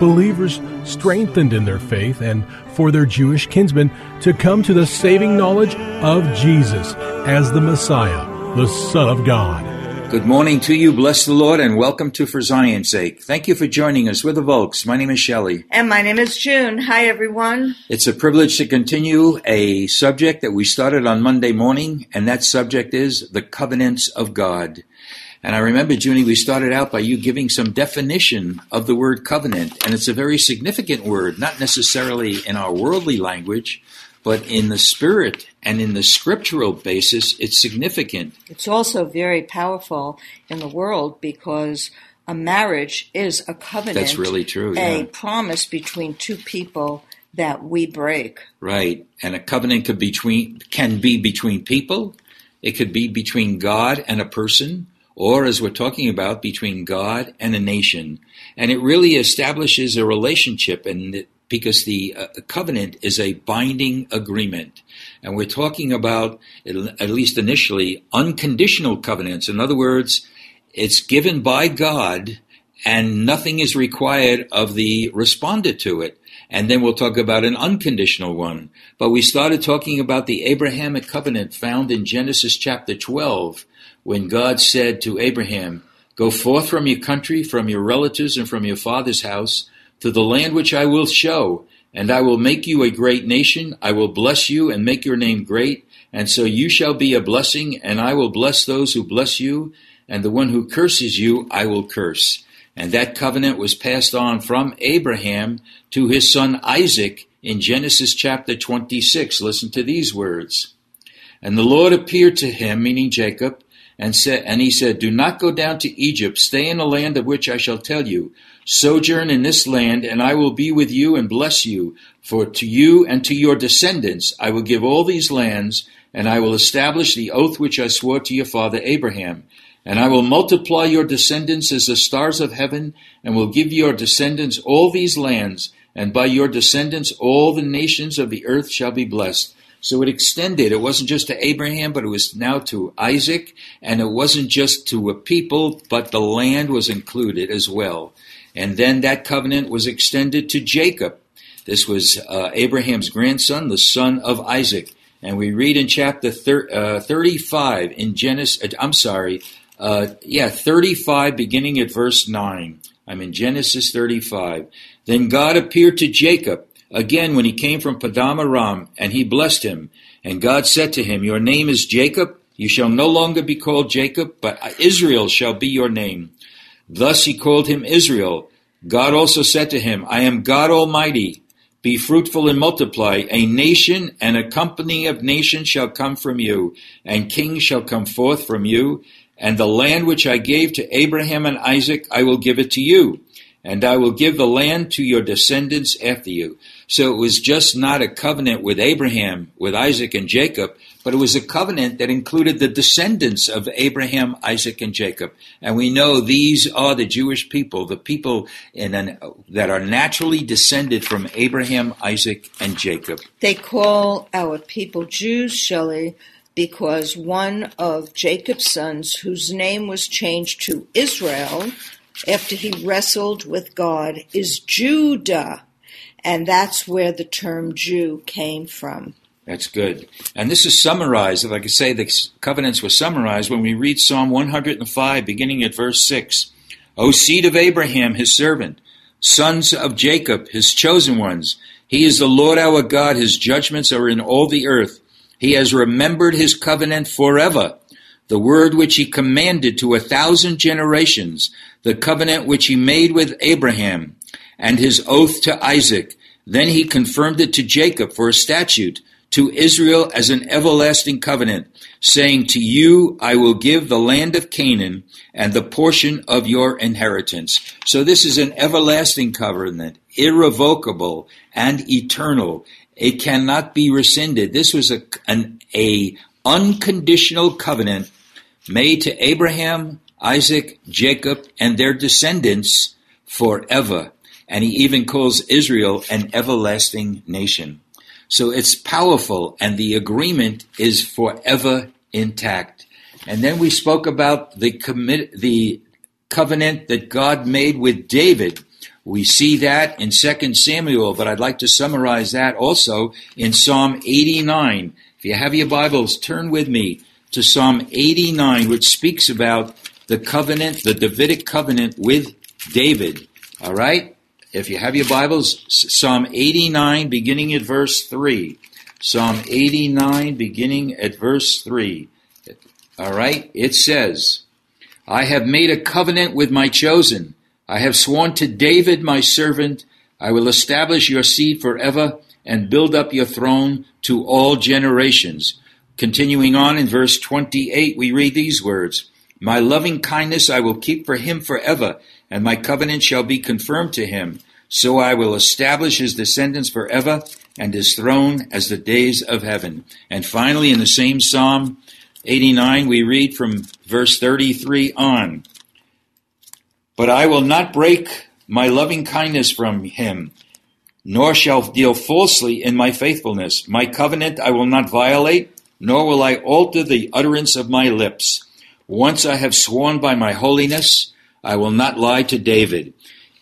Believers strengthened in their faith and for their Jewish kinsmen to come to the saving knowledge of Jesus as the Messiah, the Son of God. Good morning to you. Bless the Lord and welcome to For Zion's Sake. Thank you for joining us. We're the Volks. My name is Shelley. And my name is June. Hi, everyone. It's a privilege to continue a subject that we started on Monday morning, and that subject is the covenants of God. And I remember, Junie, we started out by you giving some definition of the word covenant, and it's a very significant word, not necessarily in our worldly language, but in the spirit and in the scriptural basis, it's significant. It's also very powerful in the world because a marriage is a covenant. That's really true. A yeah. promise between two people that we break. Right. And a covenant could between can be between people. It could be between God and a person, or as we're talking about, between God and a nation. And it really establishes a relationship and because the uh, covenant is a binding agreement. And we're talking about, at least initially, unconditional covenants. In other words, it's given by God and nothing is required of the respondent to it. And then we'll talk about an unconditional one. But we started talking about the Abrahamic covenant found in Genesis chapter 12 when God said to Abraham, Go forth from your country, from your relatives, and from your father's house to the land which I will show, and I will make you a great nation. I will bless you and make your name great, and so you shall be a blessing, and I will bless those who bless you, and the one who curses you I will curse. And that covenant was passed on from Abraham to his son Isaac in Genesis chapter 26. Listen to these words. And the Lord appeared to him, meaning Jacob, and said, and he said, Do not go down to Egypt. Stay in the land of which I shall tell you. Sojourn in this land, and I will be with you and bless you. For to you and to your descendants I will give all these lands, and I will establish the oath which I swore to your father Abraham. And I will multiply your descendants as the stars of heaven, and will give your descendants all these lands, and by your descendants all the nations of the earth shall be blessed. So it extended. It wasn't just to Abraham, but it was now to Isaac. And it wasn't just to a people, but the land was included as well. And then that covenant was extended to Jacob. This was uh, Abraham's grandson, the son of Isaac. And we read in chapter thir- uh, 35 in Genesis, uh, I'm sorry, uh, yeah, 35, beginning at verse 9. I'm in Genesis 35. Then God appeared to Jacob Again, when he came from Paddan Aram, and he blessed him, and God said to him, Your name is Jacob. You shall no longer be called Jacob, but Israel shall be your name. Thus he called him Israel. God also said to him, I am God Almighty. Be fruitful and multiply. A nation and a company of nations shall come from you, and kings shall come forth from you. And the land which I gave to Abraham and Isaac, I will give it to you and I will give the land to your descendants after you. So it was just not a covenant with Abraham, with Isaac and Jacob, but it was a covenant that included the descendants of Abraham, Isaac, and Jacob. And we know these are the Jewish people, the people an, that are naturally descended from Abraham, Isaac, and Jacob. They call our people Jews, Shelley, because one of Jacob's sons, whose name was changed to Israel after he wrestled with God, is Judah. And that's where the term Jew came from. That's good. And this is summarized, like I could say, the covenants were summarized when we read Psalm 105, beginning at verse 6. O seed of Abraham, his servant, sons of Jacob, his chosen ones, he is the Lord our God, his judgments are in all the earth. He has remembered his covenant forever, the word which he commanded to a thousand generations, the covenant which he made with Abraham, and his oath to Isaac. Then he confirmed it to Jacob for a statute to Israel as an everlasting covenant, saying, To you I will give the land of Canaan and the portion of your inheritance. So this is an everlasting covenant, irrevocable and eternal. It cannot be rescinded. This was a, an a unconditional covenant made to Abraham, Isaac, Jacob, and their descendants forever. And he even calls Israel an everlasting nation. So it's powerful, and the agreement is forever intact. And then we spoke about the commit, the covenant that God made with David. We see that in 2 Samuel, but I'd like to summarize that also in Psalm 89. If you have your Bibles, turn with me to Psalm 89, which speaks about the covenant, the Davidic covenant with David. All right? If you have your Bibles, Psalm 89, beginning at verse 3. Psalm 89, beginning at verse 3. All right? It says, I have made a covenant with my chosen. I have sworn to David, my servant, I will establish your seed forever and build up your throne to all generations. Continuing on in verse 28, we read these words My loving kindness I will keep for him forever and my covenant shall be confirmed to him. So I will establish his descendants forever, and his throne as the days of heaven. And finally, in the same Psalm 89, we read from verse 33 on But I will not break my loving kindness from him, nor shall deal falsely in my faithfulness. My covenant I will not violate, nor will I alter the utterance of my lips. Once I have sworn by my holiness, I will not lie to David.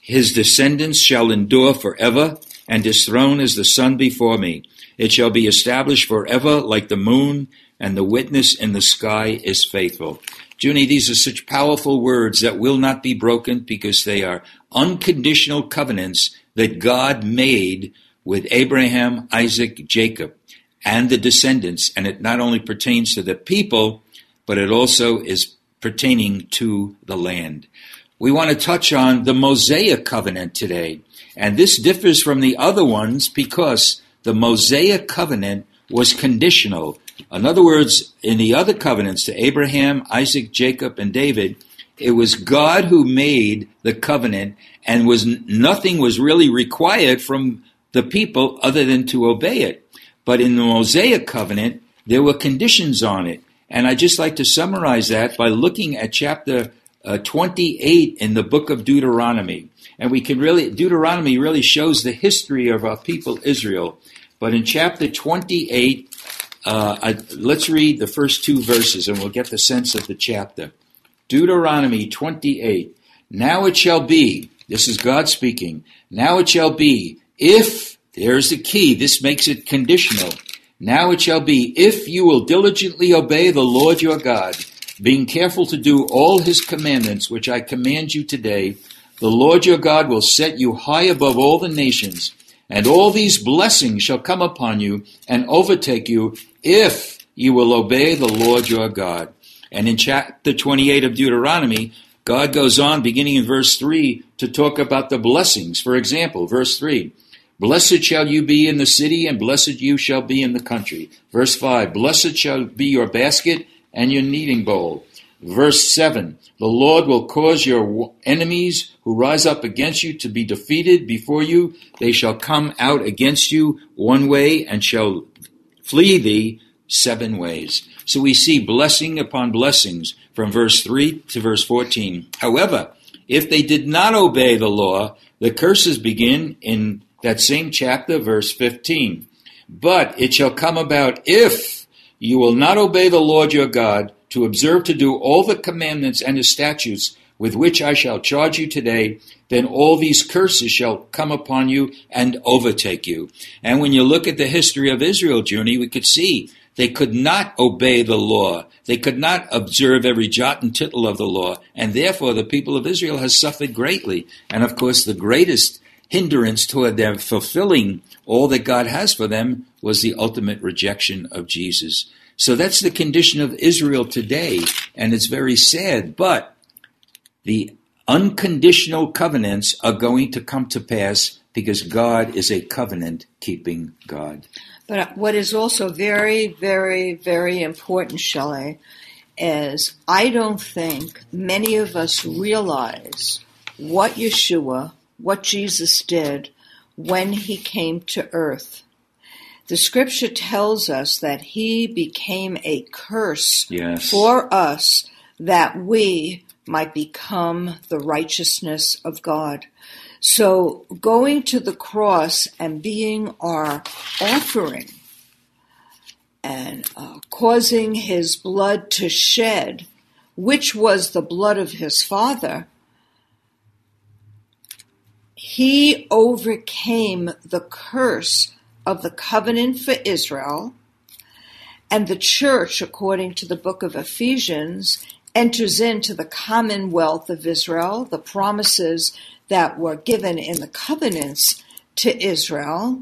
His descendants shall endure forever, and his throne is the sun before me. It shall be established forever like the moon, and the witness in the sky is faithful. Junie, these are such powerful words that will not be broken because they are unconditional covenants that God made with Abraham, Isaac, Jacob, and the descendants. And it not only pertains to the people, but it also is pertaining to the land. We want to touch on the Mosaic covenant today. And this differs from the other ones because the Mosaic covenant was conditional. In other words, in the other covenants to Abraham, Isaac, Jacob, and David, it was God who made the covenant and was nothing was really required from the people other than to obey it. But in the Mosaic covenant, there were conditions on it. And I just like to summarize that by looking at chapter uh, 28 in the book of Deuteronomy. And we can really, Deuteronomy really shows the history of our people Israel. But in chapter 28, uh, I, let's read the first two verses and we'll get the sense of the chapter. Deuteronomy 28. Now it shall be, this is God speaking, now it shall be, if, there's the key, this makes it conditional. Now it shall be, if you will diligently obey the Lord your God, being careful to do all his commandments which I command you today, the Lord your God will set you high above all the nations, and all these blessings shall come upon you and overtake you if you will obey the Lord your God. And in chapter 28 of Deuteronomy, God goes on, beginning in verse 3, to talk about the blessings. For example, verse 3 Blessed shall you be in the city, and blessed you shall be in the country. Verse 5 Blessed shall be your basket and your kneading bowl. Verse 7 The Lord will cause your enemies who rise up against you to be defeated before you. They shall come out against you one way and shall flee thee seven ways. So we see blessing upon blessings from verse 3 to verse 14. However, if they did not obey the law, the curses begin in that same chapter, verse 15. But it shall come about if you will not obey the Lord your God to observe to do all the commandments and his statutes with which I shall charge you today, then all these curses shall come upon you and overtake you. And when you look at the history of Israel, Junie, we could see they could not obey the law. They could not observe every jot and tittle of the law. And therefore the people of Israel has suffered greatly. And of course, the greatest hindrance toward them fulfilling all that God has for them was the ultimate rejection of Jesus. So that's the condition of Israel today, and it's very sad. But the unconditional covenants are going to come to pass because God is a covenant keeping God. But what is also very, very, very important, Shelley, is I don't think many of us realize what Yeshua, what Jesus did when he came to earth. The scripture tells us that he became a curse Yes. for us that we might become the righteousness of God. So going to the cross and being our offering and uh, causing his blood to shed, which was the blood of his father, he overcame the curse of the covenant for Israel, and the church, according to the book of Ephesians, enters into the commonwealth of Israel, the promises that were given in the covenants to Israel,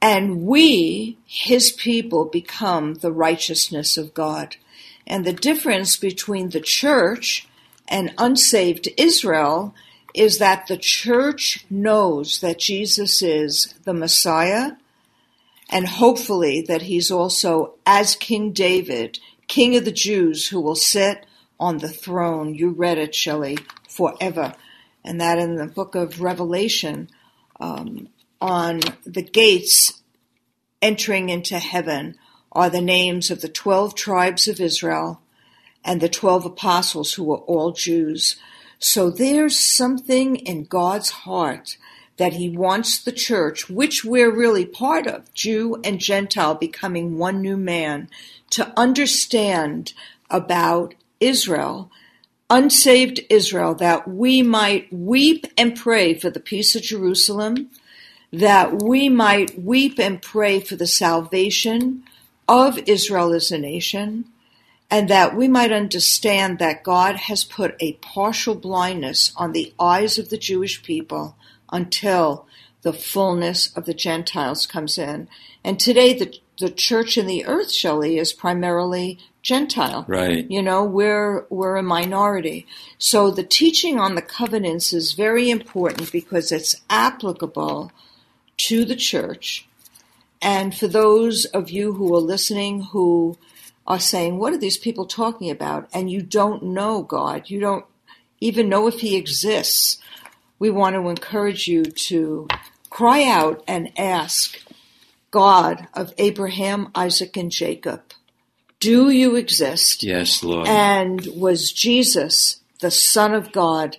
and we, his people, become the righteousness of God. And the difference between the church and unsaved Israel is that the church knows that Jesus is the Messiah and hopefully that he's also, as King David, King of the Jews, who will sit on the throne. You read it, Shelley, forever. And that in the book of Revelation, um, on the gates entering into heaven are the names of the 12 tribes of Israel and the 12 apostles who were all Jews. So there's something in God's heart that he wants the church, which we're really part of, Jew and Gentile becoming one new man, to understand about Israel, unsaved Israel, that we might weep and pray for the peace of Jerusalem, that we might weep and pray for the salvation of Israel as a nation, and that we might understand that God has put a partial blindness on the eyes of the Jewish people until the fullness of the Gentiles comes in. And today, the, the church in the earth, Shelley, is primarily Gentile. Right. You know, we're, we're a minority. So the teaching on the covenants is very important because it's applicable to the church. And for those of you who are listening who are saying, What are these people talking about? And you don't know God, you don't even know if He exists, we want to encourage you to cry out and ask God of Abraham, Isaac, and Jacob, Do you exist? Yes, Lord. And was Jesus the Son of God,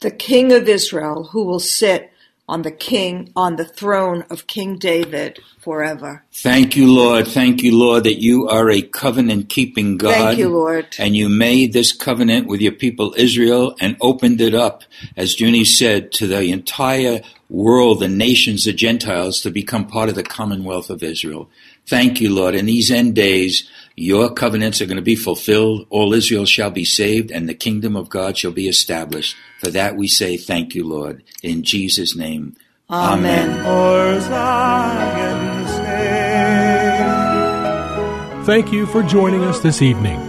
the King of Israel, who will sit on the king on the throne of King David forever. Thank you, Lord. Thank you, Lord, that you are a covenant keeping God. Thank you, Lord. And you made this covenant with your people Israel and opened it up, as Junie said, to the entire world, the nations, the Gentiles, to become part of the commonwealth of Israel. Thank you, Lord. In these end days, your covenants are going to be fulfilled. All Israel shall be saved, and the kingdom of God shall be established. For that we say, Thank you, Lord. In Jesus' name. Amen. Thank you for joining us this evening.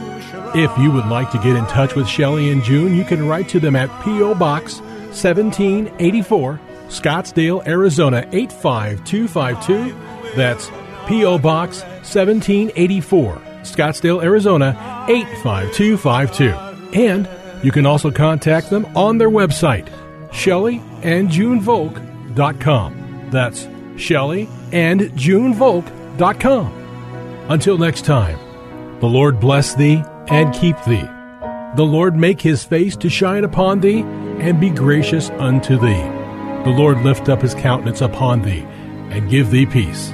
If you would like to get in touch with Shelley and June, you can write to them at P.O. Box 1784, Scottsdale, Arizona 85252. That's P.O. Box 1784, Scottsdale, Arizona 85252. And you can also contact them on their website, ShellyandJuneVolk.com. That's ShellyandJuneVolk.com. Until next time, the Lord bless thee and keep thee. The Lord make his face to shine upon thee and be gracious unto thee. The Lord lift up his countenance upon thee and give thee peace.